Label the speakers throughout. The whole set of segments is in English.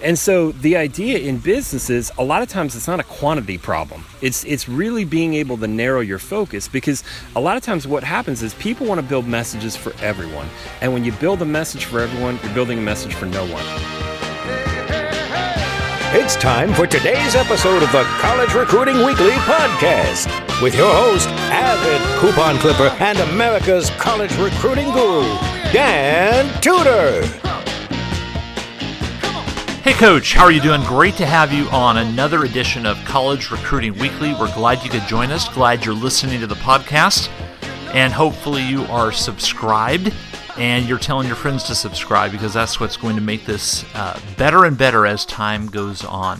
Speaker 1: And so the idea in business is a lot of times it's not a quantity problem. It's it's really being able to narrow your focus because a lot of times what happens is people want to build messages for everyone. And when you build a message for everyone, you're building a message for no one.
Speaker 2: It's time for today's episode of the College Recruiting Weekly podcast with your host, avid coupon clipper and America's college recruiting guru, Dan Tudor.
Speaker 3: Hey, Coach, how are you doing? Great to have you on another edition of College Recruiting Weekly. We're glad you could join us. Glad you're listening to the podcast. And hopefully, you are subscribed and you're telling your friends to subscribe because that's what's going to make this uh, better and better as time goes on.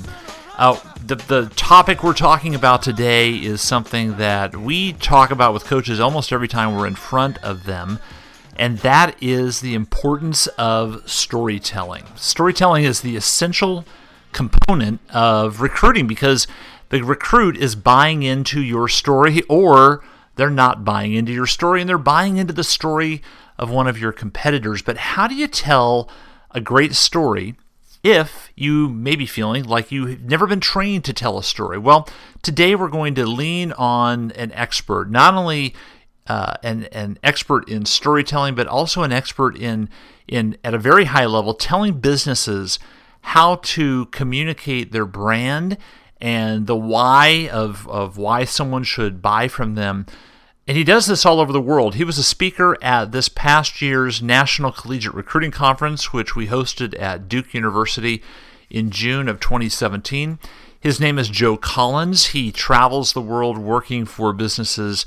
Speaker 3: Uh, the, the topic we're talking about today is something that we talk about with coaches almost every time we're in front of them and that is the importance of storytelling. Storytelling is the essential component of recruiting because the recruit is buying into your story or they're not buying into your story and they're buying into the story of one of your competitors. But how do you tell a great story if you may be feeling like you've never been trained to tell a story? Well, today we're going to lean on an expert, not only uh, an, an expert in storytelling, but also an expert in, in at a very high level telling businesses how to communicate their brand and the why of, of why someone should buy from them. And he does this all over the world. He was a speaker at this past year's National Collegiate Recruiting Conference, which we hosted at Duke University in June of 2017. His name is Joe Collins. He travels the world working for businesses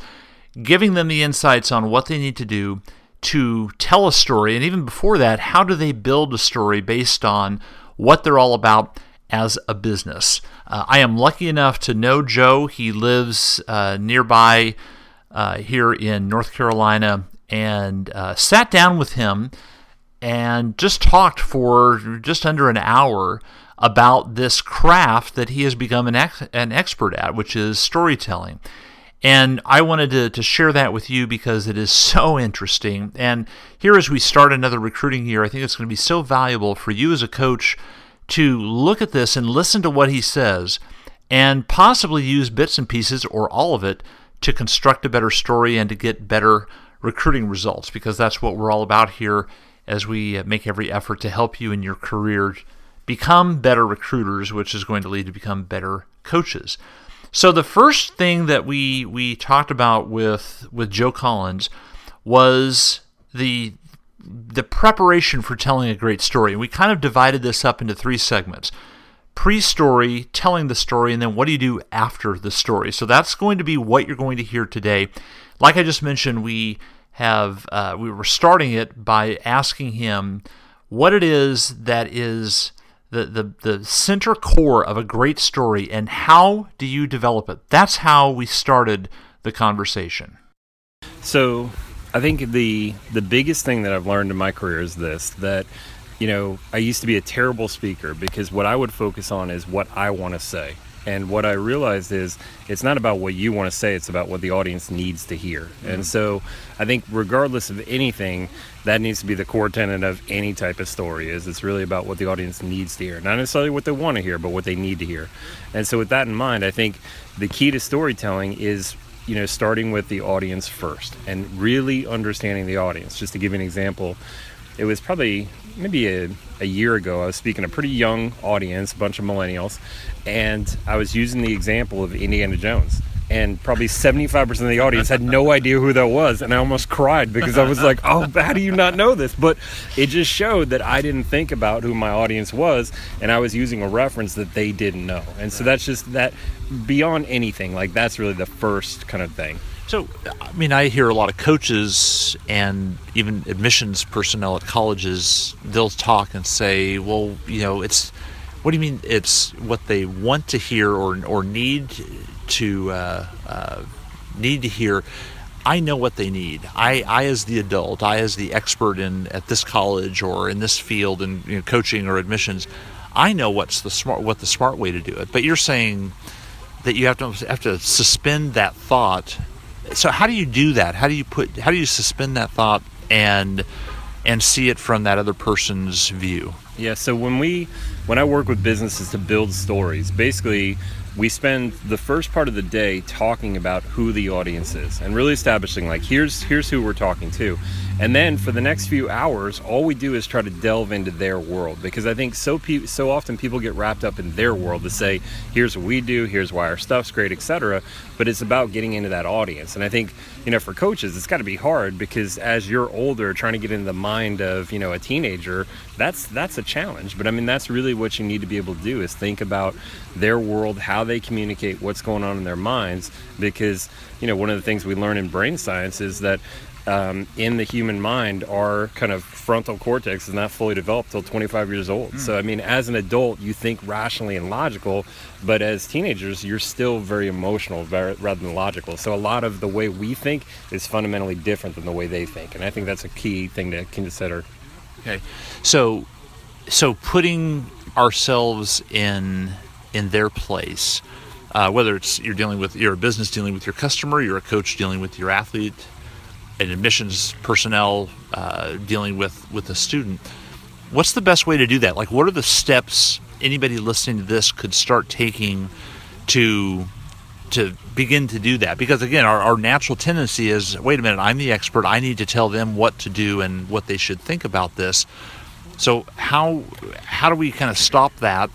Speaker 3: giving them the insights on what they need to do to tell a story. And even before that, how do they build a story based on what they're all about as a business? Uh, I am lucky enough to know Joe. He lives uh, nearby uh, here in North Carolina and uh, sat down with him and just talked for just under an hour about this craft that he has become an, ex- an expert at, which is storytelling. And I wanted to, to share that with you because it is so interesting. And here, as we start another recruiting year, I think it's going to be so valuable for you as a coach to look at this and listen to what he says and possibly use bits and pieces or all of it to construct a better story and to get better recruiting results because that's what we're all about here as we uh, make every effort to help you in your career become better recruiters, which is going to lead to become better coaches. So the first thing that we we talked about with with Joe Collins was the the preparation for telling a great story. And we kind of divided this up into three segments. Pre-story, telling the story, and then what do you do after the story? So that's going to be what you're going to hear today. Like I just mentioned, we have uh, we were starting it by asking him what it is that is the, the, the center core of a great story and how do you develop it? That's how we started the conversation.
Speaker 1: So I think the the biggest thing that I've learned in my career is this that you know, I used to be a terrible speaker because what I would focus on is what I want to say. And what I realized is it's not about what you want to say, it's about what the audience needs to hear. Mm-hmm. And so I think regardless of anything, that needs to be the core tenet of any type of story is it's really about what the audience needs to hear. Not necessarily what they want to hear, but what they need to hear. And so with that in mind, I think the key to storytelling is you know starting with the audience first and really understanding the audience. Just to give you an example, it was probably maybe a, a year ago, I was speaking to a pretty young audience, a bunch of millennials, and I was using the example of Indiana Jones. And probably 75% of the audience had no idea who that was. And I almost cried because I was like, oh, how do you not know this? But it just showed that I didn't think about who my audience was. And I was using a reference that they didn't know. And so that's just that beyond anything, like that's really the first kind of thing.
Speaker 3: So, I mean, I hear a lot of coaches and even admissions personnel at colleges, they'll talk and say, well, you know, it's, what do you mean it's what they want to hear or, or need to, uh, uh, need to hear? I know what they need. I, I, as the adult, I, as the expert in at this college or in this field in you know, coaching or admissions, I know what's the smart, what the smart way to do it. But you're saying that you have to have to suspend that thought so how do you do that? How do you put how do you suspend that thought and and see it from that other person's view?
Speaker 1: Yeah, so when we when I work with businesses to build stories, basically we spend the first part of the day talking about who the audience is and really establishing like here's here's who we're talking to. And then for the next few hours all we do is try to delve into their world because i think so pe- so often people get wrapped up in their world to say here's what we do here's why our stuff's great etc but it's about getting into that audience. And i think you know for coaches it's got to be hard because as you're older trying to get into the mind of you know a teenager that's that's a challenge. But i mean that's really what you need to be able to do is think about their world how they communicate what's going on in their minds. Because you know one of the things we learn in brain science is that um, in the human mind our kind of frontal cortex is not fully developed till 25 years old mm. so i mean as an adult you think rationally and logical but as teenagers you're still very emotional very, rather than logical so a lot of the way we think is fundamentally different than the way they think and i think that's a key thing to consider
Speaker 3: okay so so putting ourselves in in their place. Uh, whether it's you're dealing with you're a business dealing with your customer, you're a coach dealing with your athlete, an admissions personnel uh, dealing with with a student. What's the best way to do that? Like, what are the steps anybody listening to this could start taking to to begin to do that? Because again, our, our natural tendency is, wait a minute, I'm the expert. I need to tell them what to do and what they should think about this. So how how do we kind of stop that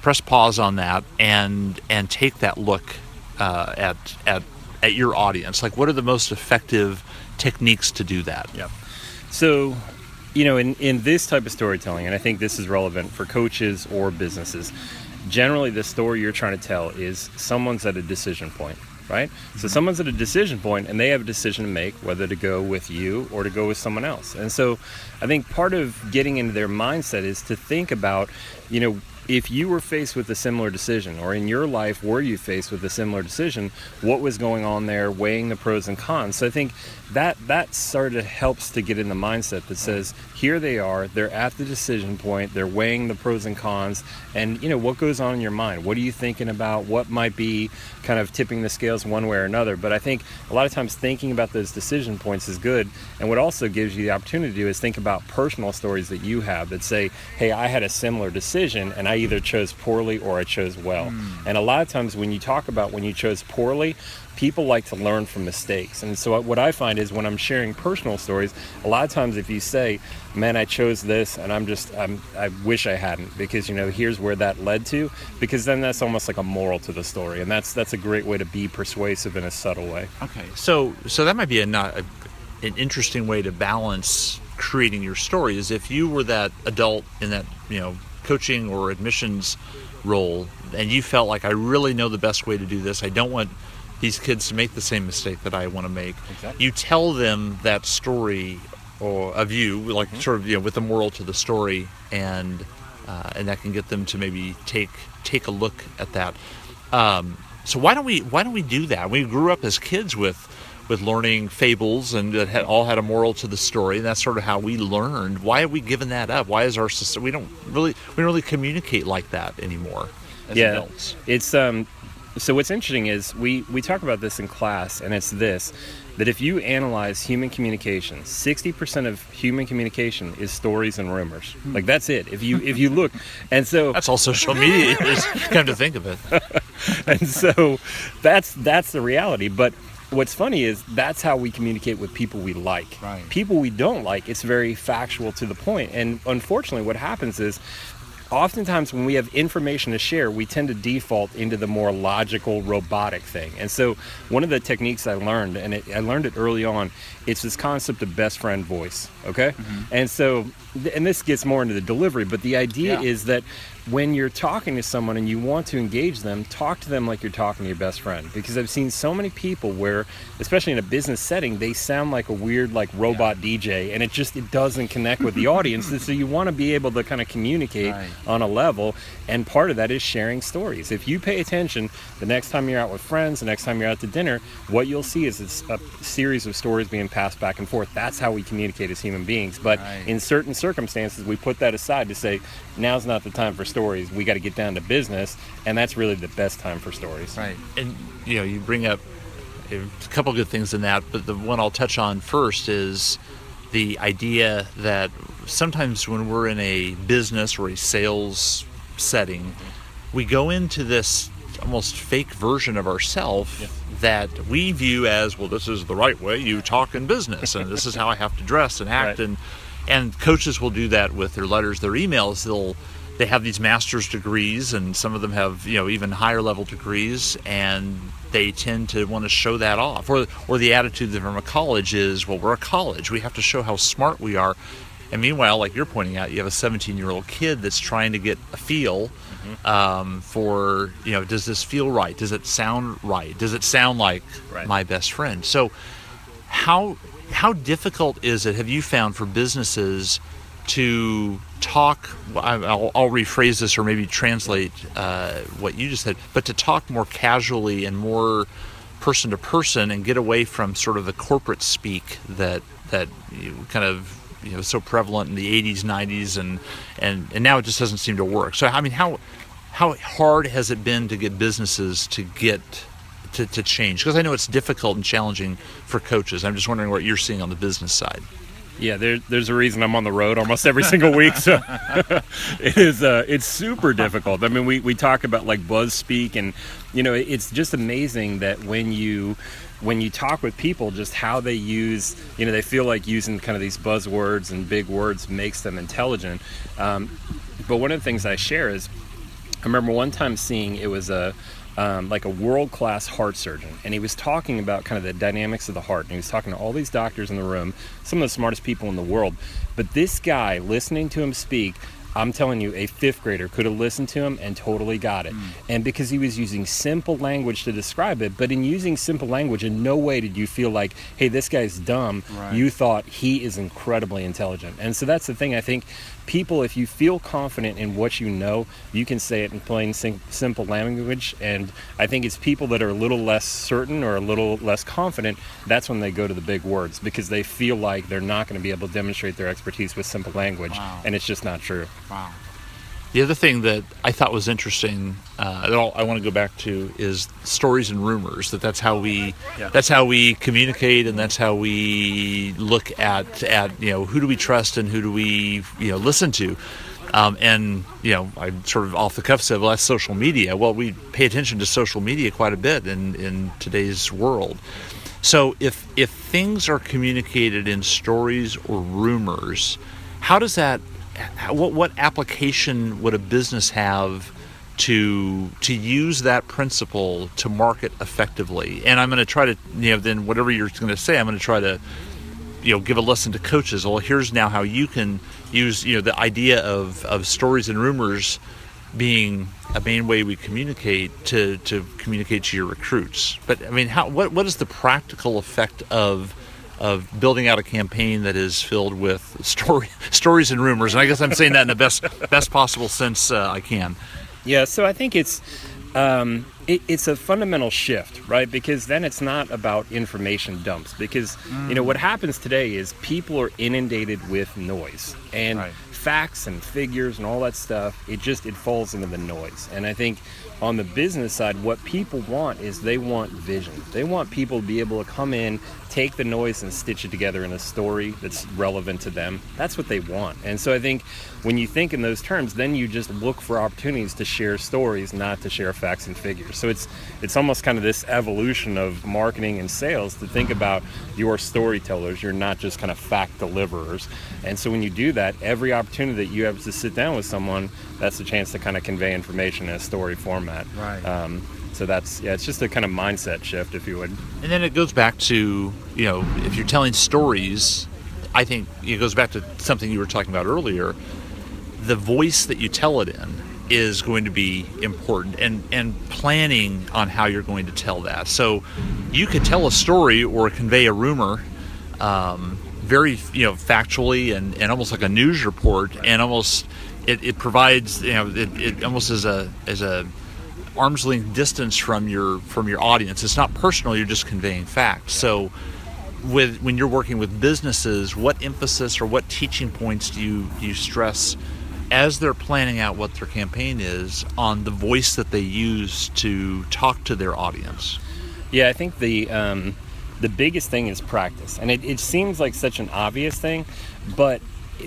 Speaker 3: press pause on that and and take that look uh, at at at your audience. Like, what are the most effective techniques to do that?
Speaker 1: Yeah. So, you know, in in this type of storytelling, and I think this is relevant for coaches or businesses. Generally, the story you're trying to tell is someone's at a decision point right? Mm-hmm. So someone's at a decision point and they have a decision to make whether to go with you or to go with someone else. And so I think part of getting into their mindset is to think about, you know, if you were faced with a similar decision, or in your life were you faced with a similar decision, what was going on there, weighing the pros and cons. So I think that that sort of helps to get in the mindset that says here they are they're at the decision point they're weighing the pros and cons and you know what goes on in your mind what are you thinking about what might be kind of tipping the scales one way or another. But i think a lot of times thinking about those decision points is good. And what also gives you the opportunity to do is think about personal stories that you have that say hey i had a similar decision and i either chose poorly or i chose well. Mm. and a lot of times when you talk about when you chose poorly people like to learn from mistakes. And so what I find is when I'm sharing personal stories, a lot of times if you say, "Man, I chose this, and I'm just I'm, I wish I hadn't," because you know here's where that led to, because then that's almost like a moral to the story, and that's that's a great way to be persuasive in a subtle way.
Speaker 3: Okay, so so that might be a not a, an interesting way to balance creating your story is if you were that adult in that you know coaching or admissions role and you felt like I really know the best way to do this. I don't want these kids to make the same mistake that I want to make. Exactly. You tell them that story or of you, like mm-hmm. sort of you know, with the moral to the story, and uh, and that can get them to maybe take take a look at that. Um, so why don't we why don't we do that? We grew up as kids with with learning fables and that had, all had a moral to the story. And that's sort of how we learned. Why have we given that up? Why is our system? We don't really we don't really communicate like that anymore. yeah, adults.
Speaker 1: it's um so what's interesting is we we talk about this in class and it's this that if you analyze human communication 60% of human communication is stories and rumors. Hmm. like that's it. If you if you look and so
Speaker 3: that's all social media. Is come to think of it.
Speaker 1: And so that's that's the reality. But what's funny is that's how we communicate with people we like. Right. people we don't like it's very factual to the point. And unfortunately what happens is oftentimes when we have information to share, we tend to default into the more logical, robotic thing. And so, one of the techniques I learned, and it, I learned it early on, it's this concept of best friend voice. Okay, mm-hmm. and so, and this gets more into the delivery, but the idea yeah. is that when you're talking to someone and you want to engage them, talk to them like you're talking to your best friend. Because I've seen so many people where, especially in a business setting, they sound like a weird like robot yeah. DJ, and it just it doesn't connect with the audience. so you want to be able to kind of communicate right. on a level, and part of that is sharing stories. If you pay attention, the next time you're out with friends, the next time you're out to dinner, what you'll see is it's a series of stories being passed back and forth. That's how we communicate as human beings. But right. in certain circumstances, we put that aside to say now's not the time for stories. We got to get down to business, and that's really the best time for stories.
Speaker 3: Right. And you know, you bring up a couple good things in that, but the one I'll touch on first is the idea that sometimes when we're in a business or a sales setting, we go into this almost fake version of ourselves that we view as well. This is the right way you talk in business, and this is how I have to dress and act.
Speaker 1: Right.
Speaker 3: And and coaches will do that with their letters, their emails. They'll they have these master's degrees, and some of them have you know even higher level degrees, and they tend to want to show that off. Or or the attitude from a college is, well, we're a college, we have to show how smart we are. And meanwhile, like you're pointing out, you have a 17 year old kid that's trying to get a feel um, for, you know, does this feel right? Does it sound right? Does it sound like
Speaker 1: Right.
Speaker 3: my best friend? So, how how difficult is it? Have you found for businesses to talk? I'll, I'll rephrase this or maybe translate uh, what you just said, but to talk more casually and more person to person and get away from sort of the corporate speak that that you kind of you know so prevalent in the 80s 90s and and and now it just doesn't seem to work. So i mean how how hard has it been to get businesses to get to, to change? Because i know it's difficult and challenging for coaches. I'm just wondering what you're seeing on the business side
Speaker 1: Yeah, there, there's a reason I'm on the road almost every single week. So it is, uh, it's super difficult. I mean, we, we talk about like buzz speak, and you know, it's just amazing that when you when you talk with people, just how they use, you know, they feel like using kind of these buzzwords and big words makes them intelligent. Um, but one of the things I share is I remember one time seeing it was a um, like a world class heart surgeon, and he was talking about kind of the dynamics of the heart. And he was talking to all these doctors in the room, some of the smartest people in the world. But this guy, listening to him speak, I'm telling you, a fifth grader could have listened to him and totally got it. Hmm. And because he was using simple language to describe it, but in using simple language, in no way did you feel like, hey, this guy's dumb.
Speaker 4: Right.
Speaker 1: You thought he is incredibly intelligent. And so that's the thing. I think people, if you feel confident in what you know, you can say it in plain, sim- simple language. And I think it's people that are a little less certain or a little less confident, that's when they go to the big words because they feel like they're not going to be able to demonstrate their expertise with simple language.
Speaker 4: Wow.
Speaker 1: And it's just not true.
Speaker 4: Wow.
Speaker 3: The other thing that I thought was interesting uh, that I'll- want to go back to is stories and rumors. That that's how we
Speaker 1: Yeah.
Speaker 3: that's how we communicate, and that's how we look at at you know who do we trust and who do we you know listen to. Um, and you know, I sort of off the cuff said, "Well, that's social media." Well, we pay attention to social media quite a bit in in today's world. So if if things are communicated in stories or rumors, how does that? What what application would a business have to to use that principle to market effectively? And I'm going to try to you know then whatever you're going to say, I'm going to try to you know give a lesson to coaches. Well, here's now how you can use you know the idea of of stories and rumors being a main way we communicate to to communicate to your recruits. But I mean, how what what is the practical effect of of building out a campaign that is filled with story stories and rumors? And I guess I'm saying that in the best best possible sense uh, I can.
Speaker 1: Yeah, so I think it's um, it, it's a fundamental shift, right? Because then it's not about information dumps. Because you know what happens today is people are inundated with noise and
Speaker 4: Right.
Speaker 1: facts and figures and all that stuff. It just it falls into the noise. And I think on the business side, what people want is they want vision. They want people to be able to come in, take the noise and stitch it together in a story that's relevant to them. That's what they want. And so I think when you think in those terms, then you just look for opportunities to share stories, not to share facts and figures. So it's it's almost kind of this evolution of marketing and sales to think about your storytellers. You're not just kind of fact deliverers. And so when you do that, every opportunity that you have to sit down with someone, that's a chance to kind of convey information in a story format.
Speaker 4: Right.
Speaker 1: Um, so that's yeah, it's just a kind of mindset shift, if you would.
Speaker 3: And then it goes back to, you know, if you're telling stories, I think it goes back to something you were talking about earlier. The voice that you tell it in is going to be important and, and planning on how you're going to tell that. So you could tell a story or convey a rumor um, very, you know, factually and, and almost like a news report and almost it, it provides, you know, it, it almost as a, as a, arm's length distance from your from your audience. It's not personal. You're just conveying facts. So, with when you're working with businesses, what emphasis or what teaching points do you do you stress as they're planning out what their campaign is on the voice that they use to talk to their audience?
Speaker 1: Yeah, I think the um, the biggest thing is practice, and it, it seems like such an obvious thing, but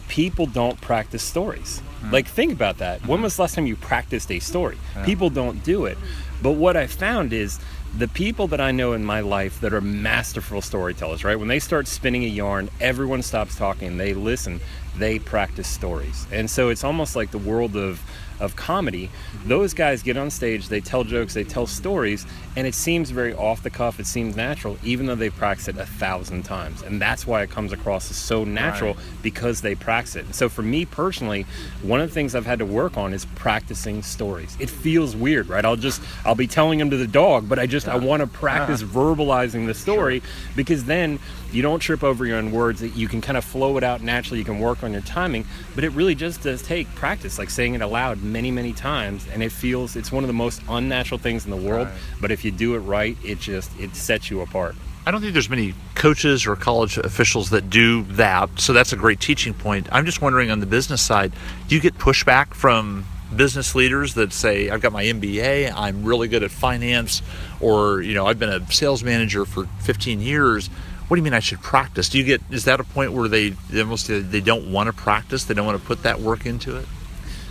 Speaker 1: people don't practice stories. Mm-hmm. Like, think about that. When was the last time you practiced a story? People don't do it. But what I found is the people that I know in my life that are masterful storytellers, right? When they start spinning a yarn, everyone stops talking, they listen, they practice stories. And so it's almost like the world of of comedy, those guys get on stage, they tell jokes, they tell stories, and it seems very off the cuff, it seems natural, even though they practice it a thousand times. And that's why it comes across as so natural
Speaker 3: Right.
Speaker 1: because they practice it. And so for me personally, one of the things I've had to work on is practicing stories. It feels weird, right? I'll just I'll be telling them to the dog, but I just I want to practice uh-huh. verbalizing the story because then you don't trip over your own words. That you can kind of flow it out naturally. You can work on your timing, but it really just does take practice, like saying it aloud many, many times, and it feels it's one of the most unnatural things in the world. But if you do it right, it just it sets you apart.
Speaker 3: I don't think there's many coaches or college officials that do that, so that's a great teaching point. I'm just wondering on the business side, do you get pushback from business leaders that say, "I've got my MBA, I'm really good at finance," or you know, "I've been a sales manager for 15 years." What do you mean I should practice? Do you get is that a point where they they almost they don't want to practice, they don't want to put that work into it?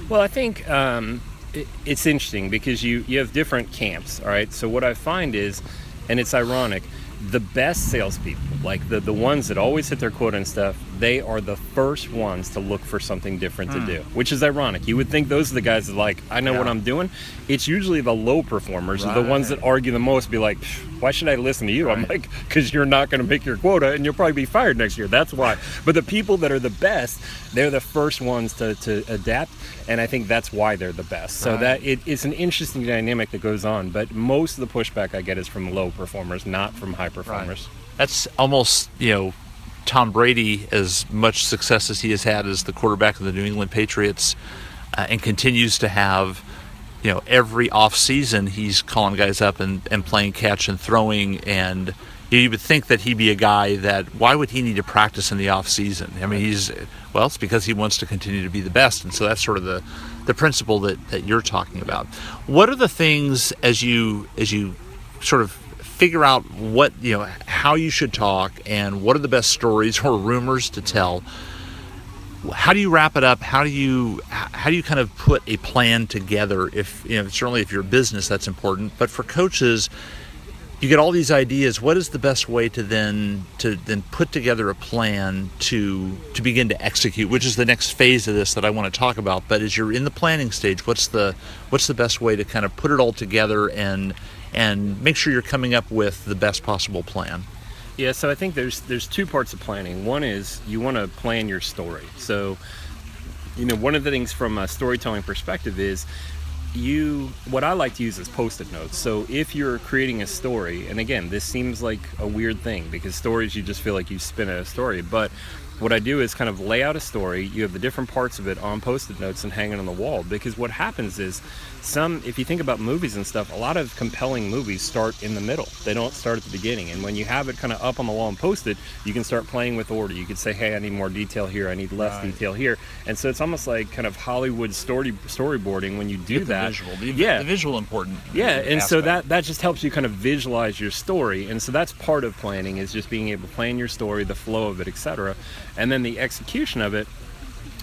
Speaker 1: Well, I think um, it, it's interesting because you you have different camps. All right. So what I find is, and it's ironic, the best salespeople, like the the ones that always hit their quota and stuff, they are the first ones to look for something different to hmm. do. Which is ironic. You would think those are the guys that like I know what I'm doing. It's usually the low performers, the ones that argue the most. Be like, why should I listen to you? I'm like, because you're not going to make your quota and you'll probably be fired next year. That's why. But the people that are the best, they're the first ones to, to adapt, and I think that's why they're the best. So that it, it's an interesting dynamic that goes on. But most of the pushback I get is from low performers, not from high performers.
Speaker 3: That's almost, you know, Tom Brady, as much success as he has had as the quarterback of the New England Patriots, uh, and continues to have, you know, every off season he's calling guys up and, and playing catch and throwing. And you would think that he'd be a guy that, why would he need to practice in the off season? I mean, he's, well, it's because he wants to continue to be the best. And so that's sort of the, the principle that, that you're talking about. What are the things as you, as you sort of figure out what you know how you should talk and what are the best stories or rumors to tell. How do you wrap it up? How do you how do you kind of put a plan together if you know certainly if you're a business that's important. But for coaches you get all these ideas. What is the best way to then to then put together a plan to to begin to execute which is the next phase of this that I want to talk about. But as you're in the planning stage what's the what's the best way to kind of put it all together and and make sure you're coming up with the best possible plan
Speaker 1: Yeah, so I think there's there's two parts of planning. One is you want to plan your story. So, you know, one of the things from a storytelling perspective is you what I like to use is post-it notes. So if you're creating a story, and again, this seems like a weird thing because stories you just feel like you spin a story, but what I do is kind of lay out a story. You have the different parts of it on post-it notes and hanging on the wall because what happens is some if you think about movies and stuff, a lot of compelling movies start in the middle. They don't start at the beginning. And when you have it kind of up on the wall and posted, you can start playing with order. You could say, "Hey, I need more detail here. I need less detail here." And so it's almost like kind of Hollywood story storyboarding when you do
Speaker 3: Get
Speaker 1: that.
Speaker 3: the visual the,
Speaker 1: yeah,
Speaker 3: the visual important
Speaker 1: yeah, and so that that just helps you kind of visualize your story, and so that's part of planning is just being able to plan your story, the flow of it, etc., and then the execution of it.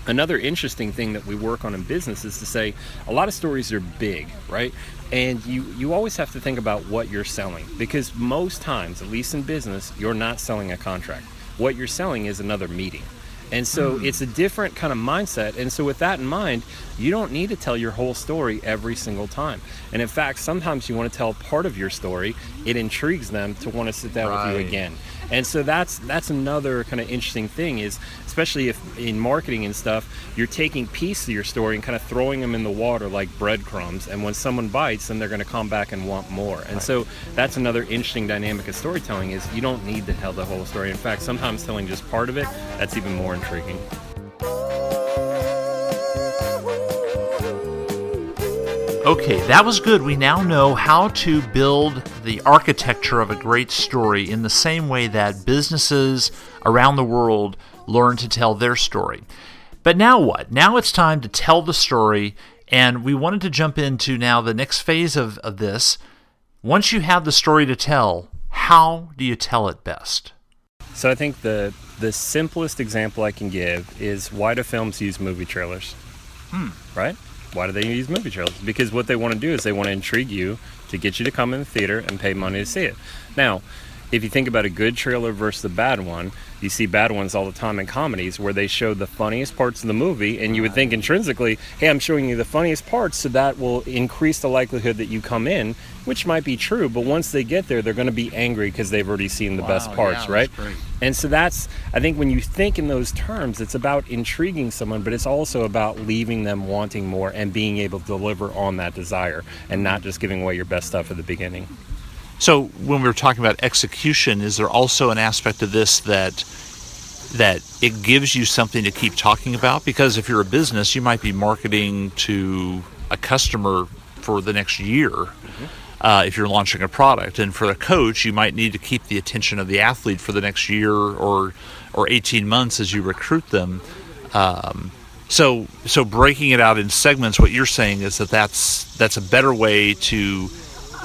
Speaker 1: Another interesting thing that we work on in business is to say a lot of stories are big, right? And you you always have to think about what you're selling because most times, at least in business, you're not selling a contract. What you're selling is another meeting. And so hmm. it's a different kind of mindset. And so, with that in mind, you don't need to tell your whole story every single time. And in fact, sometimes you want to tell part of your story. It intrigues them to want to sit down with you again. And so that's that's another kind of interesting thing is especially if in marketing and stuff, you're taking pieces of your story and kind of throwing them in the water like breadcrumbs. And when someone bites, then they're going to come back and want more. And so that's another interesting dynamic of storytelling is you don't need to tell the whole story. In fact, sometimes telling just part of it, that's even more intriguing.
Speaker 3: Okay, that was good. We now know how to build the architecture of a great story in the same way that businesses around the world learn to tell their story. But now what? Now it's time to tell the story, and we wanted to jump into now the next phase of, of this. Once you have the story to tell, how do you tell it best?
Speaker 1: So I think the the simplest example I can give is why do films use movie trailers? Hmm. Right? Why do they use movie trailers? Because what they want to do is they want to intrigue you to get you to come in the theater and pay money to see it. Now, if you think about a good trailer versus a bad one, you see bad ones all the time in comedies where they show the funniest parts of the movie, and you would think intrinsically, hey, I'm showing you the funniest parts, so that will increase the likelihood that you come in, which might be true, but once they get there, they're going to be angry because they've already seen the best parts,
Speaker 3: yeah,
Speaker 1: right? And so that's, I think, when you think in those terms, it's about intriguing someone, but it's also about leaving them wanting more and being able to deliver on that desire and not just giving away your best stuff at the beginning.
Speaker 3: So when we were talking about execution, is there also an aspect of this that that it gives you something to keep talking about? Because if you're a business, you might be marketing to a customer for the next year. Uh, if you're launching a product, and for a coach, you might need to keep the attention of the athlete for the next year or or 18 months as you recruit them. Um, so so breaking it out in segments, what you're saying is that that's that's a better way to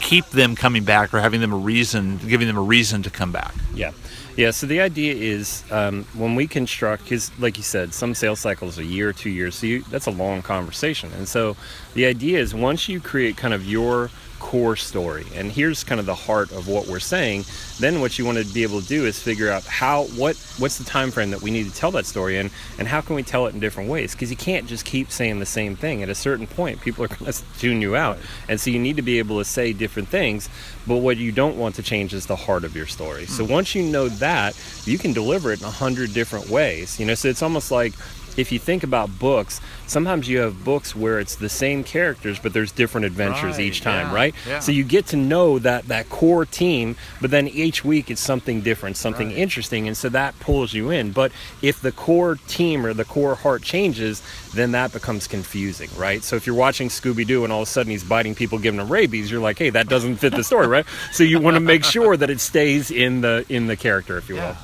Speaker 3: keep them coming back or having them a reason, giving them a reason to come back.
Speaker 1: Yeah. Yeah. So the idea is um, when we construct, because like you said, some sales cycles a year, two years. So you, that's a long conversation. And so the idea is once you create kind of your core story, and here's kind of the heart of what we're saying, then what you want to be able to do is figure out how what what's the time frame that we need to tell that story in, and how can we tell it in different ways? Because you can't just keep saying the same thing. At a certain point, people are going to tune you out, and so you need to be able to say different things. But what you don't want to change is the heart of your story. So mm. once you know that, you can deliver it in a hundred different ways. You know, so it's almost like if you think about books, sometimes you have books where it's the same characters, but there's different adventures
Speaker 3: Right,
Speaker 1: each time,
Speaker 3: yeah,
Speaker 1: right?
Speaker 3: yeah.
Speaker 1: So you get to know that that core team, but then each week it's something different, something
Speaker 3: Right.
Speaker 1: interesting, and so that pulls you in. But if the core team or the core heart changes, then that becomes confusing, right? So if you're watching Scooby Doo and all of a sudden he's biting people, giving them rabies, you're like, hey, that doesn't fit the story, right? So you want to make sure that it stays in the in the character, if you will.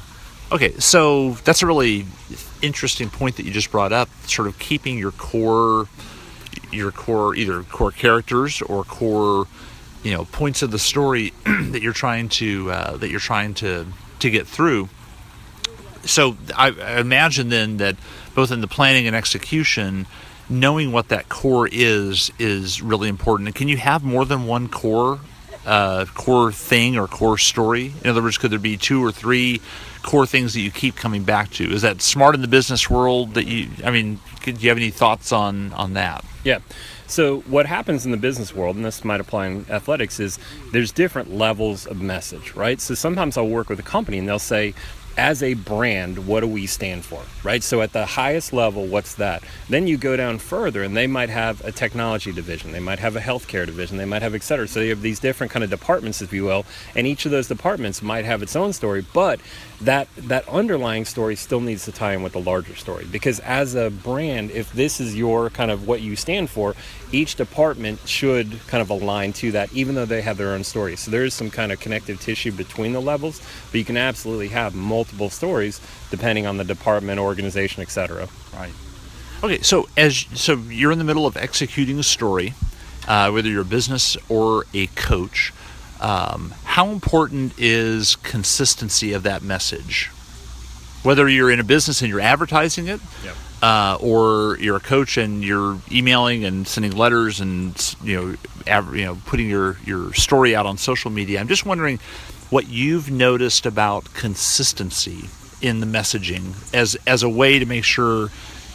Speaker 3: Okay, so that's a really interesting point that you just brought up. Sort of keeping your core, your core either core characters or core, you know, points of the story that you're trying to uh, that you're trying to to get through. So I, I imagine then that both in the planning and execution, knowing what that core is is really important. And can you have more than one core uh, core thing or core story? In other words, could there be two or three core things that you keep coming back to? Is that smart in the business world? That you, I mean, could do you have any thoughts on on that?
Speaker 1: Yeah. So what happens in the business world, and this might apply in athletics, is there's different levels of message, right? So sometimes I'll work with a company and they'll say, as a brand, what do we stand for, right? So at the highest level, what's that? Then you go down further, and they might have a technology division, they might have a healthcare division, they might have et cetera. So you have these different kind of departments, if you will, and each of those departments might have its own story, but that that underlying story still needs to tie in with the larger story because as a brand if this is your kind of what you stand for each department should kind of align to that even though they have their own story so there is some kind of connective tissue between the levels but you can absolutely have multiple stories depending on the department organization etc
Speaker 3: Right. Okay, so as so you're in the middle of executing a story, uh, whether you're a business or a coach. Um, how important is consistency of that message? Whether you're in a business and you're advertising it,
Speaker 1: Yep.
Speaker 3: uh, or you're a coach and you're emailing and sending letters and you know, av- you know, putting your your story out on social media. I'm just wondering what you've noticed about consistency in the messaging as as a way to make sure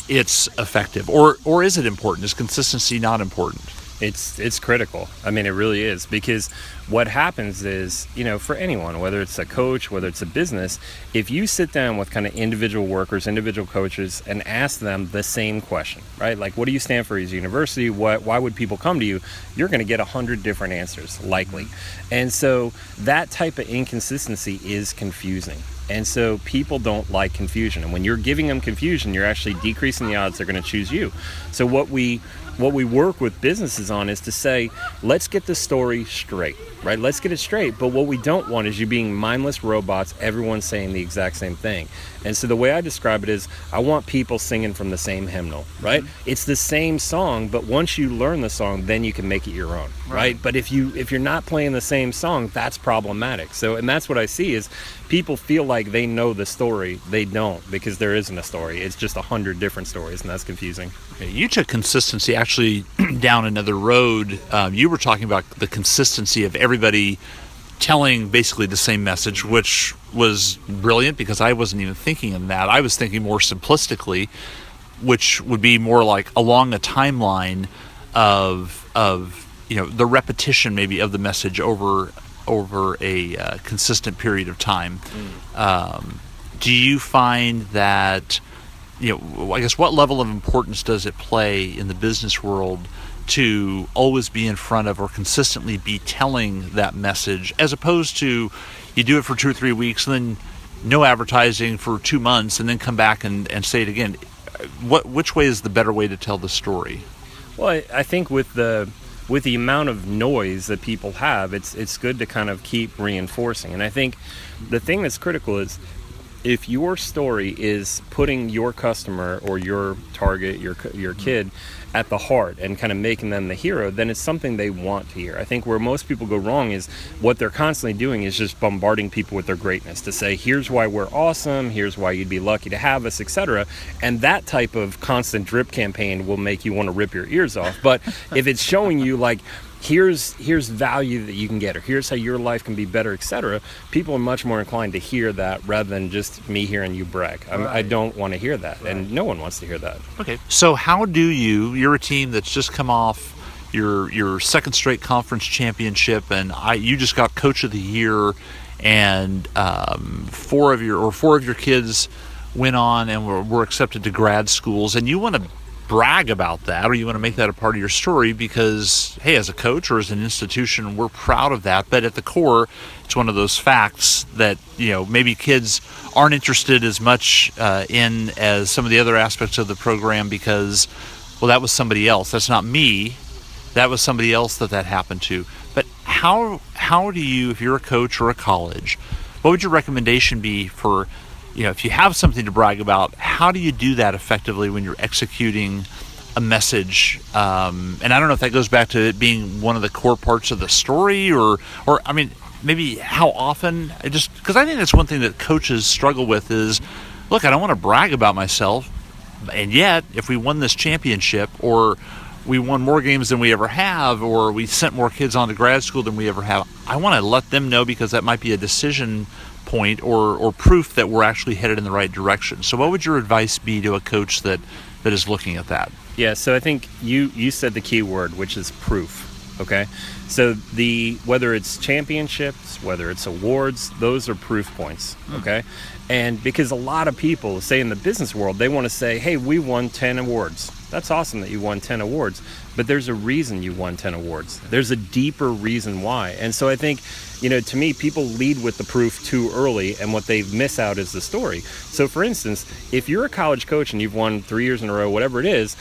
Speaker 3: it's effective, or or is it important? Is consistency not important?
Speaker 1: It's it's critical. I mean, it really is because what happens is, you know, for anyone, whether it's a coach, whether it's a business, if you sit down with kind of individual workers, individual coaches, and ask them the same question, right? Like, what do you stand for as a university? What, why would people come to you? You're going to get a hundred different answers, likely, and so that type of inconsistency is confusing. And so people don't like confusion. And when you're giving them confusion, you're actually decreasing the odds they're going to choose you. So what we what we work with businesses on is to say, let's get the story straight, right? Let's get it straight. But what we don't want is you being mindless robots, everyone saying the exact same thing. And so the way I describe it is I want people singing from the same hymnal, right? It's the same song, but once you learn the song, then you can make it your own, right? But if you if you're not playing the same song, that's problematic. So and that's what I see is people feel like they know the story. They don't because there isn't a story. It's just a hundred different stories, and that's confusing.
Speaker 3: You took consistency actually down another road. Um, you were talking about the consistency of everybody telling basically the same message, which was brilliant because I wasn't even thinking in that. I was thinking more simplistically, which would be more like along a timeline of of you know the repetition maybe of the message over over a uh, consistent period of time. Mm. Um, do you find that you know I guess what level of importance does it play in the business world? To always be in front of or consistently be telling that message as opposed to you do it for two or three weeks and then no advertising for two months and then come back and, and say it again. What which way is the better way to tell the story?
Speaker 1: Well I, I think with the with the amount of noise that people have it's it's good to kind of keep reinforcing. And i think the thing that's critical is if your story is putting your customer or your target, your your mm-hmm. kid at the heart and kind of making them the hero, then it's something they want to hear. I think where most people go wrong is what they're constantly doing is just bombarding people with their greatness to say, here's why we're awesome, here's why you'd be lucky to have us, etc. And that type of constant drip campaign will make you want to rip your ears off. But if it's showing you like here's here's value that you can get or here's how your life can be better etc people are much more inclined to hear that rather than just me hearing you brag right. i don't want to hear that right. and no one wants to hear that
Speaker 3: okay so how do you you're a team that's just come off your your second straight conference championship and i you just got coach of the year and um, four of your or four of your kids went on and were, were accepted to grad schools and you want to brag about that or you want to make that a part of your story because hey as a coach or as an institution we're proud of that but at the core it's one of those facts that you know maybe kids aren't interested as much uh, in as some of the other aspects of the program because well that was somebody else. That's not me. That was somebody else that that happened to. But how how do you if you're a coach or a college what would your recommendation be for you know, if you have something to brag about, how do you do that effectively when you're executing a message? Um, and I don't know if that goes back to it being one of the core parts of the story, or, or I mean, maybe how often. I just because I think that's one thing that coaches struggle with is, look, I don't want to brag about myself, and yet if we won this championship or we won more games than we ever have, or we sent more kids on to grad school than we ever have. I want to let them know because that might be a decision point or, or proof that we're actually headed in the right direction. So, what would your advice be to a coach that, that is looking at that?
Speaker 1: Yeah, so I think you, you said the key word, which is proof. Okay, so the whether it's championships, whether it's awards, those are proof points. Hmm. Okay, and because a lot of people say in the business world, they want to say, "Hey, we won ten awards." That's awesome that you won 10 awards, but there's a reason you won 10 awards. There's a deeper reason why. And so I think, you know, to me, people lead with the proof too early, and what they miss out is the story. So, for instance, if you're a college coach and you've won three years in a row, whatever it is,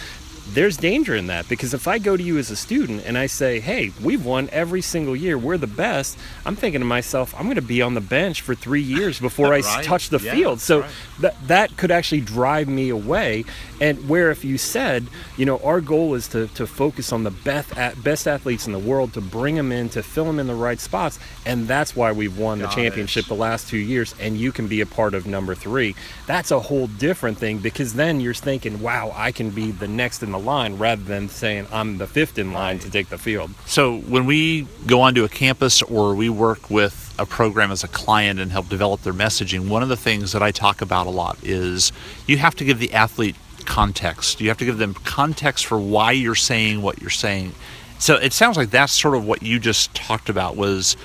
Speaker 1: there's danger in that because if I go to you as a student and I say, hey, we've won every single year, we're the best, I'm thinking to myself, I'm going to be on the bench for three years before right. I touch the yeah, field. So right. that, that could actually drive me away. And where if you said, you know, our goal is to, to focus on the best, best athletes in the world, to bring them in, to fill them in the right spots. And that's why we've won Got the championship it. the last two years. And you can be a part of number three. That's a whole different thing because then you're thinking, wow, I can be the next in the line rather than saying I'm the fifth in line to take the field.
Speaker 3: So when we go onto a campus or we work with a program as a client and help develop their messaging, one of the things that I talk about a lot is you have to give the athlete context. You have to give them context for why you're saying what you're saying. So it sounds like that's sort of what you just talked about was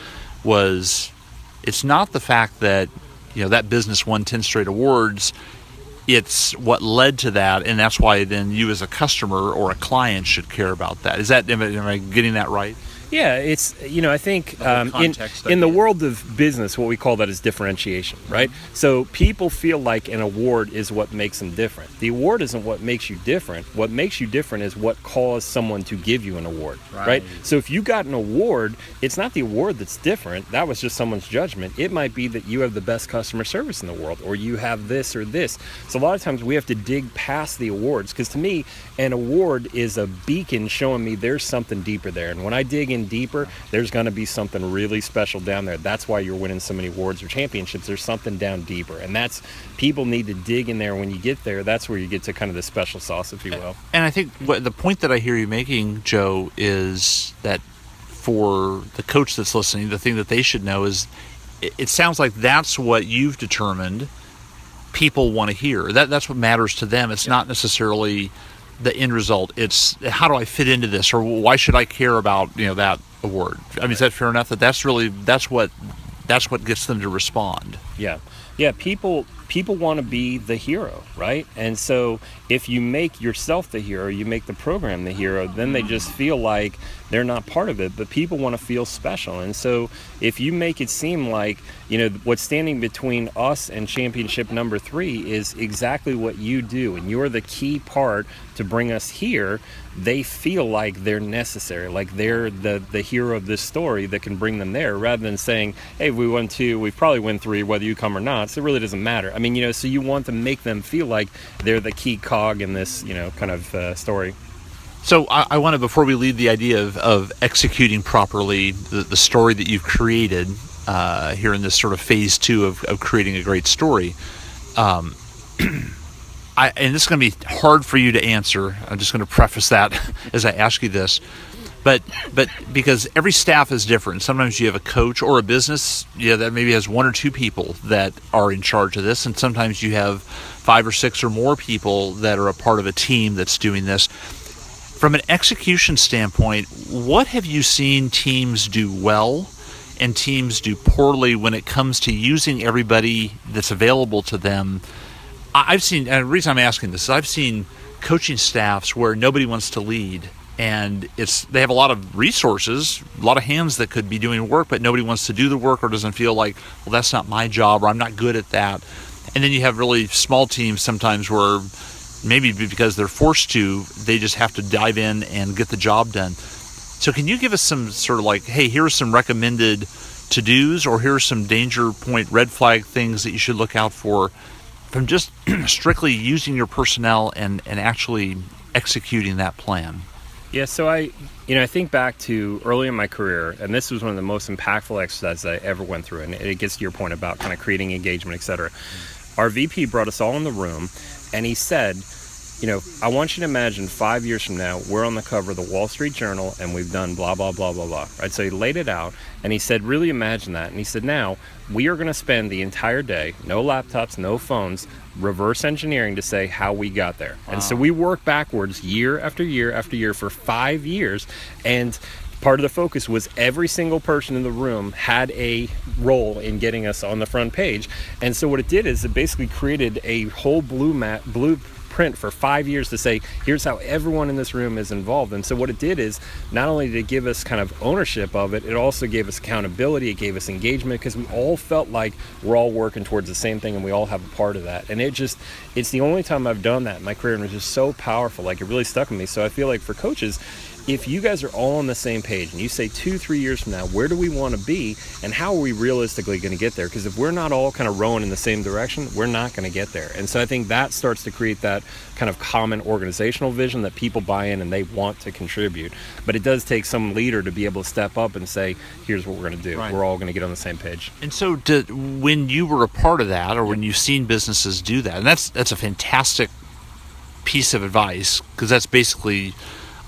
Speaker 3: was it's not the fact that you know that business won 10 straight awards it's what led to that, and that's why then you as a customer or a client should care about that. Is that am I getting that right?
Speaker 1: Yeah, it's you know I think um, in in the world of business, what we call that is differentiation, right? Mm-hmm. So people feel like an award is what makes them different. The award isn't what makes you different. What makes you different is what caused someone to give you an award, right? right? So if you got an award, it's not the award that's different. That was just someone's judgment. It might be that you have the best customer service in the world, or you have this or this. So a lot of times we have to dig past the awards because to me, an award is a beacon showing me there's something deeper there. And when I dig in in deeper, there's going to be something really special down there. That's why you're winning so many awards or championships. There's something down deeper, and that's people need to dig in there. When you get there, that's where you get to kind of the special sauce, if you will.
Speaker 3: And I think what the point that I hear you making, Joe, is that for the coach that's listening, the thing that they should know is it, it sounds like that's what you've determined people want to hear. That that's what matters to them. It's not necessarily the end result. It's how do I fit into this, or why should I care about you know that award? I mean, is that fair enough? That that's really that's what that's what gets them to respond.
Speaker 1: Yeah, yeah. People people want to be the hero, right? And so if you make yourself the hero, you make the program the hero, then they just feel like they're not part of it, but people want to feel special. And so if you make it seem like, you know, what's standing between us and championship number three is exactly what you do, and you're the key part to bring us here, they feel like they're necessary, like they're the, the hero of this story that can bring them there, rather than saying, hey, we won two, we probably win three, whether you come or not. So it really doesn't matter. I mean, you know, so you want to make them feel like they're the key cog in this, you know, kind of uh, story.
Speaker 3: So I, I want to, before we leave the idea of, of executing properly the, the story that you've created uh, here in this sort of phase two of, of creating a great story. Um, I, and this is going to be hard for you to answer. I'm just going to preface that as I ask you this. But but because every staff is different. Sometimes you have a coach or a business, that maybe has one or two people that are in charge of this, and sometimes you have five or six or more people that are a part of a team that's doing this. From an execution standpoint, what have you seen teams do well and teams do poorly when it comes to using everybody that's available to them? I've seen, and the reason I'm asking this is I've seen coaching staffs where nobody wants to lead and it's they have a lot of resources, a lot of hands that could be doing work, but nobody wants to do the work or doesn't feel like, well, that's not my job or I'm not good at that. And then you have really small teams sometimes where maybe because they're forced to, they just have to dive in and get the job done. So, can you give us some sort of like, hey, here's some recommended to dos, or here's some danger point red flag things that you should look out for from just strictly using your personnel and, and actually executing that plan?
Speaker 1: Yeah, so I, you know, I think back to early in my career, and this was one of the most impactful exercises I ever went through, and it gets to your point about kind of creating engagement, et cetera. Our VP brought us all in the room, and he said, you know, I want you to imagine five years from now, we're on the cover of the Wall Street Journal and we've done blah, blah, blah, blah, blah. Right. So he laid it out and he said, really imagine that. And he said, now we are going to spend the entire day, no laptops, no phones, reverse engineering to say how we got there. Wow. And so we work backwards year after year after year for five years. And part of the focus was every single person in the room had a role in getting us on the front page. And so what it did is it basically created a whole blue mat blue print for five years to say, here's how everyone in this room is involved. And so what it did is not only did it give us kind of ownership of it, it also gave us accountability, it gave us engagement because we all felt like we're all working towards the same thing and we all have a part of that. And it just, it's the only time I've done that in my career and it was just so powerful. Like it really stuck with me. So I feel like for coaches, if you guys are all on the same page and you say two, three years from now, where do we want to be and how are we realistically going to get there? Because if we're not all kind of rowing in the same direction, we're not going to get there. And so I think that starts to create that kind of common organizational vision that people buy in and they want to contribute. But it does take some leader to be able to step up and say, here's what we're going to do. Right. We're all going to get on the same page.
Speaker 3: And so did, when you were a part of that or when you've seen businesses do that, and that's, that's a fantastic piece of advice because that's basically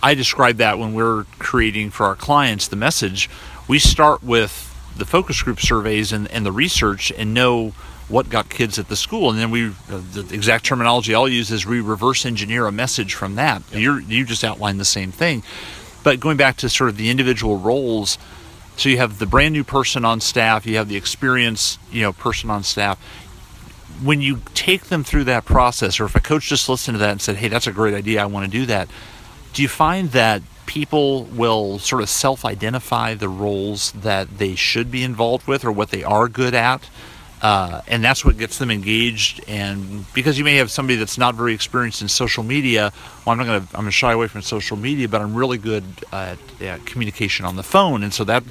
Speaker 3: I describe that when we're creating for our clients the message. We start with the focus group surveys and, and the research and know what got kids at the school, and then we uh, the exact terminology I'll use is we reverse engineer a message from that. You you just outlined the same thing, but going back to sort of the individual roles. So you have the brand new person on staff, you have the experienced you know person on staff. When you take them through that process, or if a coach just listened to that and said, "Hey, that's a great idea, I want to do that," do you find that people will sort of self identify the roles that they should be involved with or what they are good at Uh, and that's what gets them engaged. And because you may have somebody that's not very experienced in social media, well, I'm not to I'm to shy away from social media, but I'm really good at, at communication on the phone, and so that.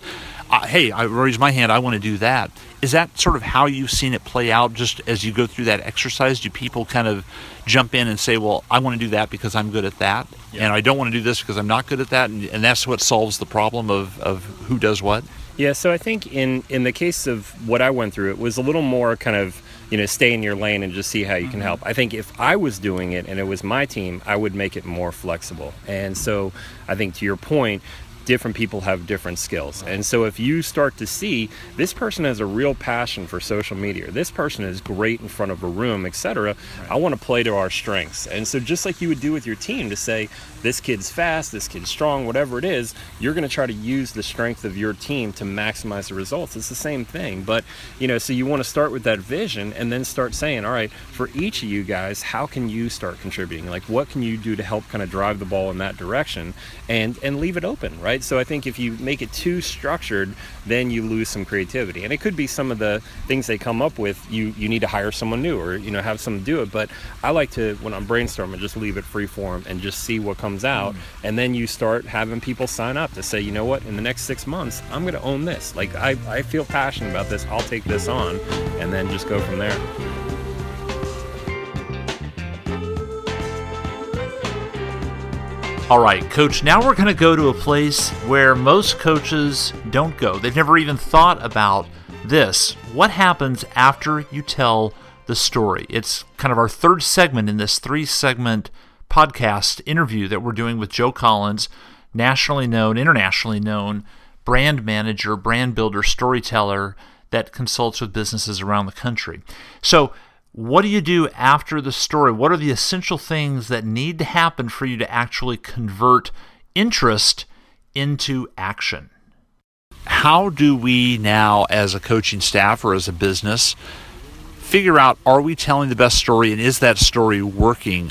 Speaker 3: Hey, I raise my hand. I want to do that. Is that sort of how you've seen it play out? Just as you go through that exercise, do people kind of jump in and say, "Well, I want to do that because I'm good at that, yeah. and I don't want to do this because I'm not good at that," and, and that's what solves the problem of, of who does what?
Speaker 1: Yeah, so I think in in the case of what I went through, it was a little more kind of you know stay in your lane and just see how you can mm-hmm. help. I think if I was doing it and it was my team, I would make it more flexible. And so I think to your point, different people have different skills. And so if you start to see this person has a real passion for social media, this person is great in front of a room, etc., I want to play to our strengths. And so just like you would do with your team to say, this kid's fast, this kid's strong, whatever it is, you're going to try to use the strength of your team to maximize the results. It's the same thing. But, you know, so you want to start with that vision and then start saying, all right, for each of you guys, how can you start contributing? Like, what can you do to help kind of drive the ball in that direction and, and leave it open, right? So I think if you make it too structured, then you lose some creativity. And it could be some of the things they come up with, you, you need to hire someone new or, you know, have someone do it. But I like to, when I'm brainstorming, just leave it free form and just see what comes comes out, mm-hmm. and then you start having people sign up to say, you know what, in the next six months, I'm going to own this. Like I, I feel passionate about this. I'll take this on, and then just go from there.
Speaker 3: All right, coach, now we're going to go to a place where most coaches don't go. They've never even thought about this. What happens after you tell the story? It's kind of our third segment in this three segment podcast interview that we're doing with Joe Collins, nationally known, internationally known brand manager, brand builder, storyteller that consults with businesses around the country. So, what do you do after the story? What are the essential things that need to happen for you to actually convert interest into action? How do we now, as a coaching staff or as a business, figure out are we telling the best story and is that story working?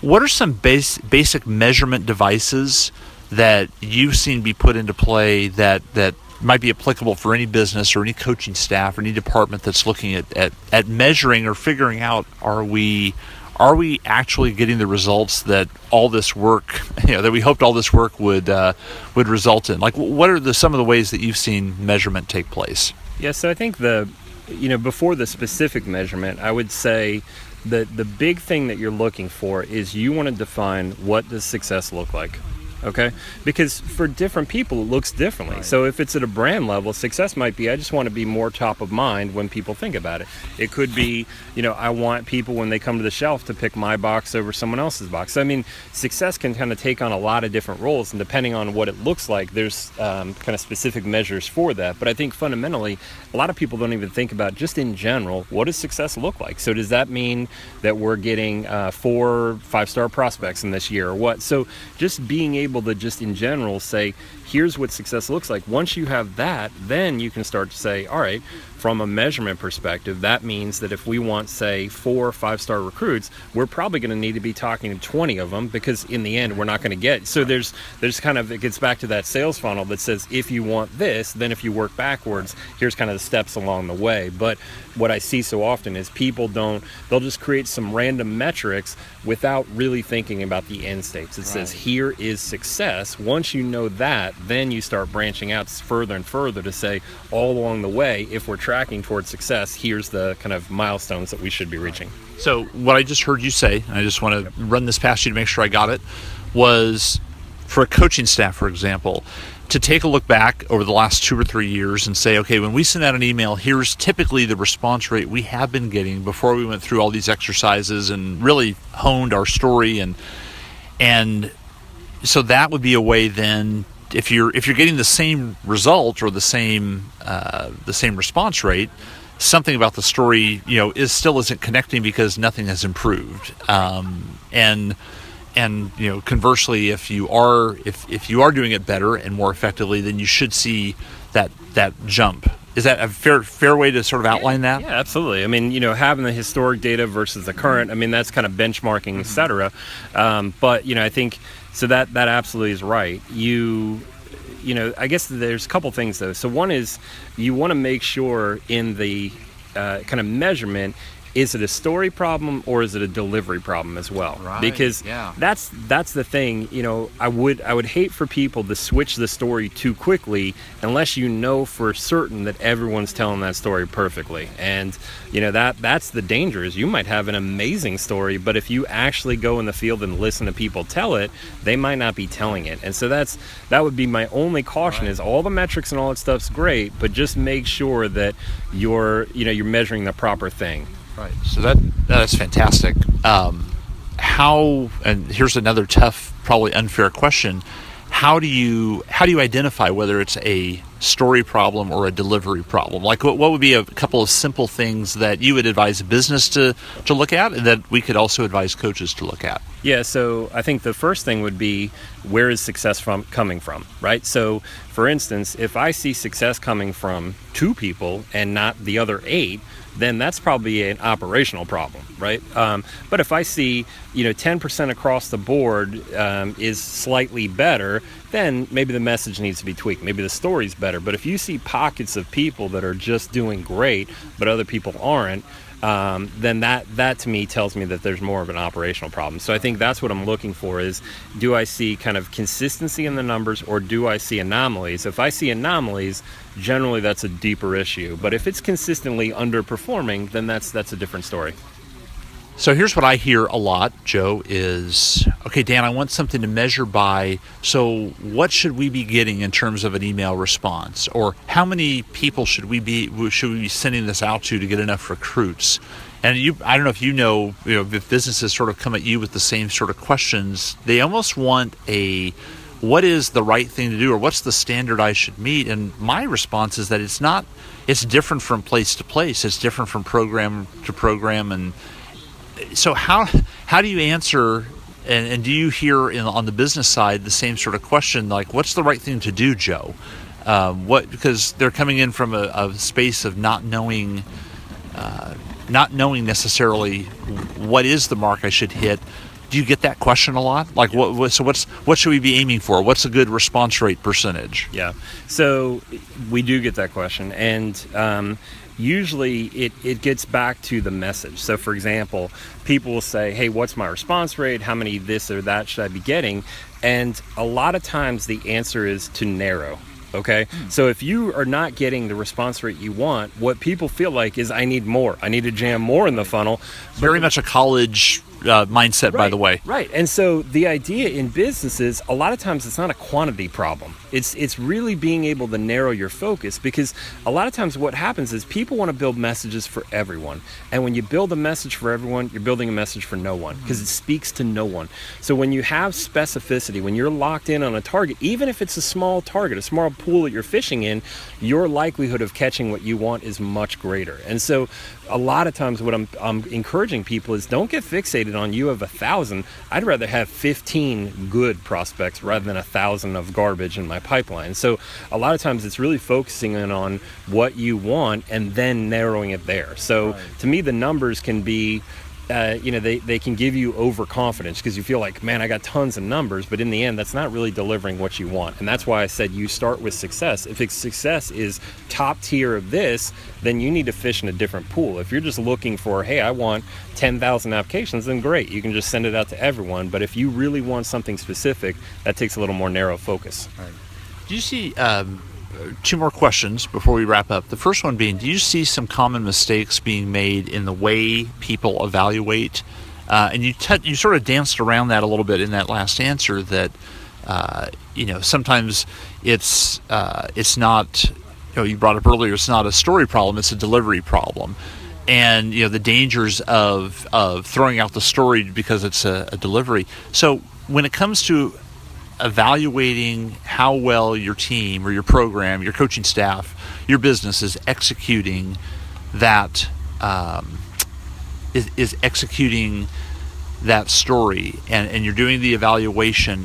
Speaker 3: What are some base, basic measurement devices that you've seen be put into play that, that might be applicable for any business or any coaching staff or any department that's looking at, at, at measuring or figuring out are we are we actually getting the results that all this work you know that we hoped all this work would uh, would result in? Like what are the some of the ways that you've seen measurement take place?
Speaker 1: Yeah so i think the you know before the specific measurement i would say that the big thing that you're looking for is you want to define what does success look like okay? Because for different people it looks differently. Right. so if it's at a brand level success might be i just want to be more top of mind when people think about it. It could be you know i want people when they come to the shelf to pick my box over someone else's box. So, i mean success can kind of take on a lot of different roles and depending on what it looks like there's um, kind of specific measures for that. But i think fundamentally a lot of people don't even think about just in general what does success look like? So does that mean that we're getting uh, four five star prospects in this year or what? So just being able able to just in general say, here's what success looks like. Once you have that, then you can start to say, all right, from a measurement perspective, that means that if we want, say, four or five star recruits, we're probably going to need to be talking to 20 of them because in the end, we're not going to get. So there's there's kind of it gets back to that sales funnel that says if you want this, then if you work backwards, here's kind of the steps along the way. But what I see so often is people don't they'll just create some random metrics without really thinking about the end states. It right. says here is success. Once you know that, then you start branching out further and further to say all along the way if we're tracking towards success, here's the kind of milestones that we should be reaching.
Speaker 3: So, what I just heard you say, I just want to run this past you to make sure I got it, was for a coaching staff, for example, to take a look back over the last two or three years and say, okay, when we send out an email, here's typically the response rate we have been getting before we went through all these exercises and really honed our story and and so that would be a way then if you're if you're getting the same result or the same uh, the same response rate, something about the story you know is still isn't connecting because nothing has improved. Um, and and you know conversely, if you are if if you are doing it better and more effectively, then you should see that that jump is that a fair fair way to sort of outline
Speaker 1: that?
Speaker 3: Yeah,
Speaker 1: absolutely. I mean, you know, having the historic data versus the current, I mean, that's kind of benchmarking, et cetera. Um, but you know, I think so that that absolutely is right. You you know, I guess there's a couple things though. So one is you want to make sure in the uh, kind of measurement is it a story problem or is it a delivery problem as well?
Speaker 3: Right,
Speaker 1: because
Speaker 3: yeah.
Speaker 1: that's that's the thing you know i would i would hate for people to switch the story too quickly unless you know for certain that everyone's telling that story perfectly. And you know that that's the danger is you might have an amazing story but if you actually go in the field and listen to people tell it they might not be telling it. And so that's that would be my only caution is all the metrics and all that stuff's great but just make sure that you're you know you're measuring the proper thing
Speaker 3: Right. So that that's fantastic. Um, how and here's another tough, probably unfair question. How do you how do you identify whether it's a story problem or a delivery problem? Like what, what would be a couple of simple things that you would advise a business to, to look at and that we could also advise coaches to look at?
Speaker 1: Yeah, so I think the first thing would be where is success from coming from, right? So, for instance, if I see success coming from two people and not the other eight, then that's probably an operational problem, right? Um, but if I see, you know, 10% across the board um, is slightly better, then maybe the message needs to be tweaked. Maybe the story's better. But if you see pockets of people that are just doing great, but other people aren't, um, then that that to me tells me that there's more of an operational problem. So I think that's what I'm looking for is do I see kind of consistency in the numbers or do I see anomalies? If I see anomalies, generally that's a deeper issue. But if it's consistently underperforming, then that's that's a different story.
Speaker 3: So here's what I hear a lot, Joe, is okay, Dan, I want something to measure by. So what should we be getting in terms of an email response? Or how many people should we be should we be sending this out to to get enough recruits? And you I don't know if you know, you know, if businesses sort of come at you with the same sort of questions, they almost want a what is the right thing to do or what's the standard I should meet? And my response is that it's not it's different from place to place. It's different from program to program and so how how do you answer and, and do you hear in, on the business side the same sort of question like what's the right thing to do joe? Um, what because they're coming in from a, a space of not knowing uh, not knowing necessarily what is the mark i should hit. Do you get that question a lot? Like what, what so what's what should we be aiming for? What's a good response rate percentage?
Speaker 1: Yeah. So we do get that question, and um, usually it, it gets back to the message. So, for example, people will say, Hey, what's my response rate? How many this or that should I be getting? And a lot of times the answer is to narrow. Okay. Hmm. So if you are not getting the response rate you want, what people feel like is I need more. I need to jam more in the funnel.
Speaker 3: very much a college uh, mindset by the way
Speaker 1: Right. And so the idea in businesses, a lot of times it's not a quantity problem. It's it's really being able to narrow your focus because a lot of times what happens is people want to build messages for everyone. And when you build a message for everyone, you're building a message for no one because it speaks to no one. So when you have specificity, when you're locked in on a target, even if it's a small target, a small pool that you're fishing in, your likelihood of catching what you want is much greater. And so a lot of times what I'm, I'm encouraging people is don't get fixated on you have a thousand. I'd rather have 15 good prospects rather than a thousand of garbage in my pipeline. So a lot of times it's really focusing in on what you want and then narrowing it there. So to me, the numbers can be uh, you know they, they can give you overconfidence because you feel like man i got tons of numbers but in the end that's not really delivering what you want. And that's why i said you start with success. If success is top tier of this then you need to fish in a different pool. If you're just looking for hey i want 10000 applications then great you can just send it out to everyone. But if you really want something specific that takes a little more narrow focus.
Speaker 3: Do you see um, two more questions before we wrap up? The first one being, do you see some common mistakes being made in the way people evaluate? Uh, and you t- you sort of danced around that a little bit in that last answer. That uh, you know sometimes it's uh, it's not. You know, you brought up earlier. It's not a story problem. It's a delivery problem. And you know the dangers of of throwing out the story because it's a, a delivery. So when it comes to evaluating how well your team or your program, your coaching staff, your business is executing that um, is, is executing that story, and, and you're doing the evaluation.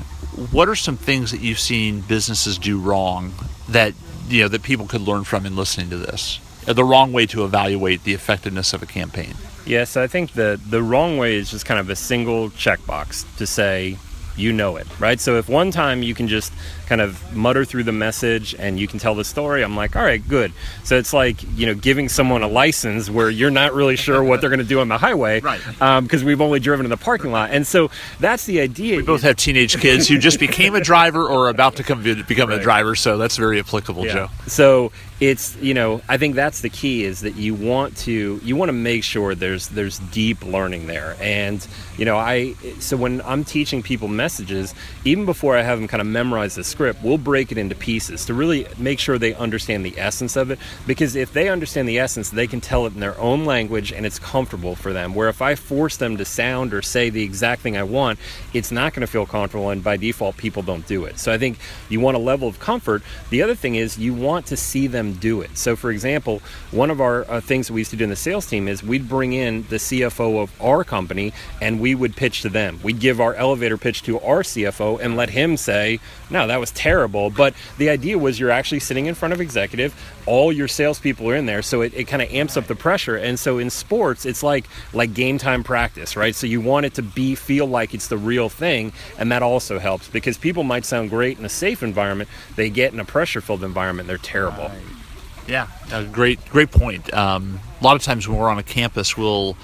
Speaker 3: What are some things that you've seen businesses do wrong that you know that people could learn from in listening to this? Uh, The wrong way to evaluate the effectiveness of a campaign.
Speaker 1: Yes, I think the the wrong way is just kind of a single checkbox to say you know it, right? So if one time you can just kind of mutter through the message and you can tell the story, I'm like, all right, good. So it's like, you know, giving someone a license where you're not really sure what they're going to do on the highway.
Speaker 3: Right.
Speaker 1: Um, because we've only driven in the parking lot. And so that's the idea.
Speaker 3: We both have teenage kids who just became a driver or are about to come, become
Speaker 1: Right.
Speaker 3: a driver, so that's very applicable,
Speaker 1: Yeah.
Speaker 3: Joe.
Speaker 1: So it's you know I think that's the key is that you want to you want to make sure there's there's deep learning there and you know I so when I'm teaching people messages even before I have them kind of memorize the script we'll break it into pieces to really make sure they understand the essence of it because if they understand the essence they can tell it in their own language and it's comfortable for them where if I force them to sound or say the exact thing I want it's not going to feel comfortable and by default people don't do it so I think you want a level of comfort the other thing is you want to see them do it. So, for example, one of our uh, things that we used to do in the sales team is we'd bring in the CFO of our company and we would pitch to them. We'd give our elevator pitch to our CFO and let him say, "No, that was terrible." But the idea was you're actually sitting in front of executive. All your salespeople are in there, so it, it kind of amps up the pressure. And so in sports, it's like like game time practice, right? So you want it to be feel like it's the real thing, and that also helps because people might sound great in a safe environment. They get in a pressure-filled environment, they're terrible.
Speaker 3: Yeah, a great, great point. Um, a lot of times when we're on a campus, we'll,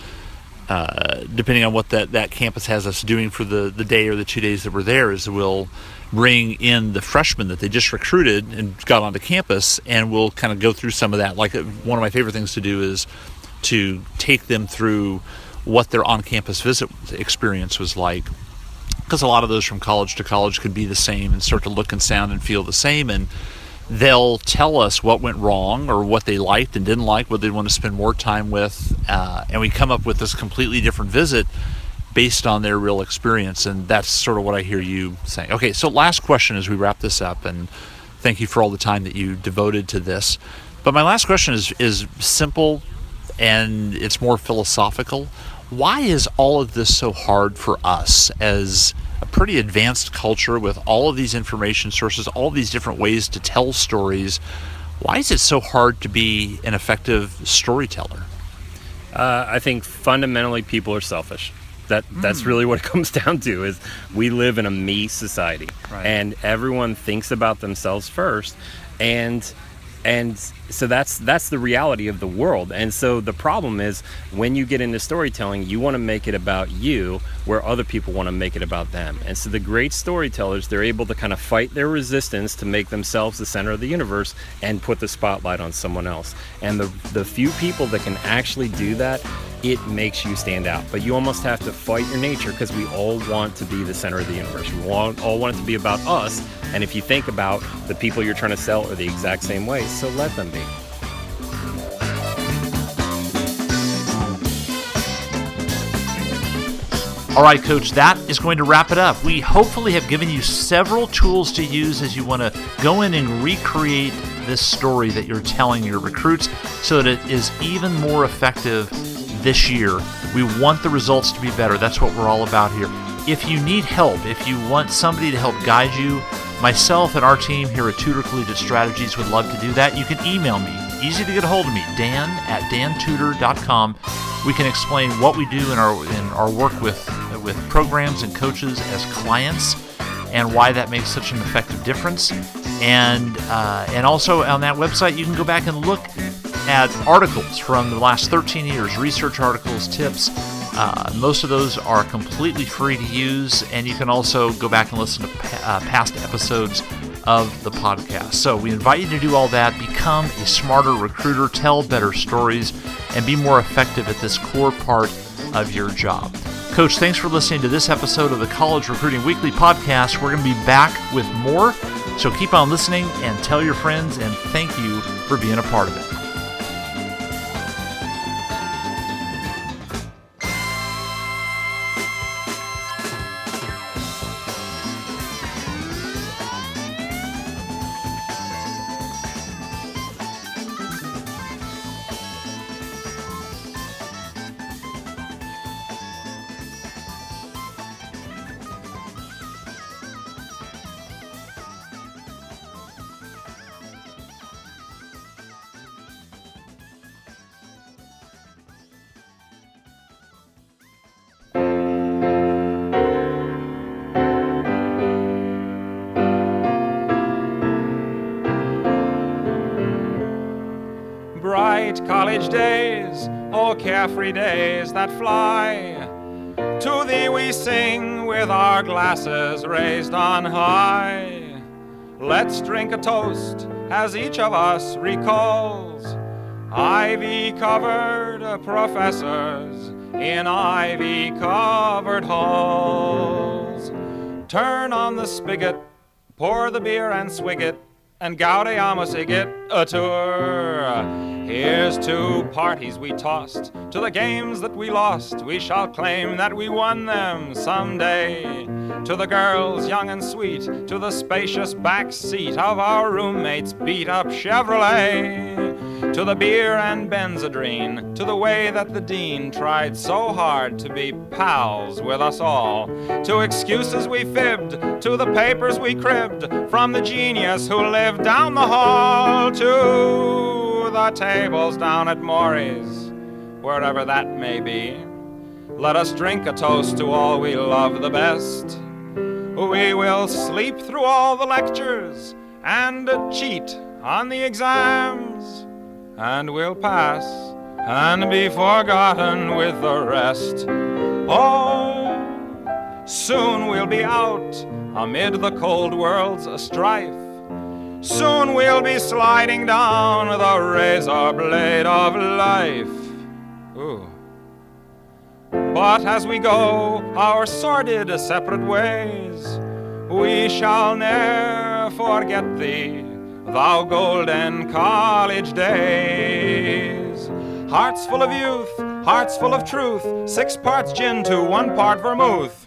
Speaker 3: uh, depending on what that, that campus has us doing for the, the day or the two days that we're there, is we'll bring in the freshmen that they just recruited and got onto campus, and we'll kind of go through some of that. Like uh, one of my favorite things to do is to take them through what their on-campus visit experience was like because a lot of those from college to college could be the same and start to look and sound and feel the same and they'll tell us what went wrong or what they liked and didn't like what they want to spend more time with uh, and we come up with this completely different visit based on their real experience and that's sort of what i hear you saying okay so last question as we wrap this up and thank you for all the time that you devoted to this but my last question is is simple and it's more philosophical. Why is all of this so hard for us as pretty advanced culture with all of these information sources, all these different ways to tell stories? Why is it so hard to be an effective storyteller?
Speaker 1: Uh, I think fundamentally people are selfish. That that's really what it comes down to is we live in a me society,
Speaker 3: Right.
Speaker 1: and everyone thinks about themselves first, and and so that's that's the reality of the world. And so the problem is when you get into storytelling, you want to make it about you, where other people want to make it about them. And so the great storytellers, they're able to kind of fight their resistance to make themselves the center of the universe and put the spotlight on someone else. And the the few people that can actually do that, it makes you stand out. But you almost have to fight your nature because we all want to be the center of the universe. We all want it to be about us. And if you think about the people you're trying to sell are the exact same way, so let them be.
Speaker 3: All right, Coach, that is going to wrap it up. We hopefully have given you several tools to use as you want to go in and recreate this story that you're telling your recruits so that it is even more effective this year. We want the results to be better. That's what we're all about here. If you need help, if you want somebody to help guide you, myself and our team here at Tudor Collegiate Strategies would love to do that. You can email me. Easy to get a hold of me, dan at dantudor.com. We can explain what we do in our in our work with with programs and coaches as clients and why that makes such an effective difference. And uh, and also on that website, you can go back and look at articles from the last 13 years, research articles, tips. Uh, most of those are completely free to use, and you can also go back and listen to pa- uh, past episodes of the podcast. So we invite you to do all that, become a smarter recruiter, tell better stories, and be more effective at this core part of your job. Coach, thanks for listening to this episode of the College Recruiting Weekly podcast. We're going to be back with more, so keep on listening and tell your friends, and thank you for being a part of it.
Speaker 4: Raised on high. Let's drink a toast as each of us recalls ivy covered professors in ivy covered halls. Turn on the spigot, pour the beer and swig it, and gaudeamus igitt a tour. Here's to parties we tossed, to the games that we lost. We shall claim that we won them someday. To the girls, young and sweet, to the spacious back seat of our roommate's beat up Chevrolet. To the beer and Benzedrine, to the way that the dean tried so hard to be pals with us all. To excuses we fibbed, to the papers we cribbed from the genius who lived down the hall. To the tables down at Mory's, wherever that may be. Let us drink a toast to all we love the best. We will sleep through all the lectures and cheat on the exams, and we'll pass and be forgotten with the rest. Oh, soon we'll be out amid the cold world's strife Soon we'll be sliding down the razor blade of life. Ooh. But as we go our sordid separate ways, we shall ne'er forget thee, thou golden college days. Hearts full of youth, hearts full of truth, six parts gin to one part vermouth.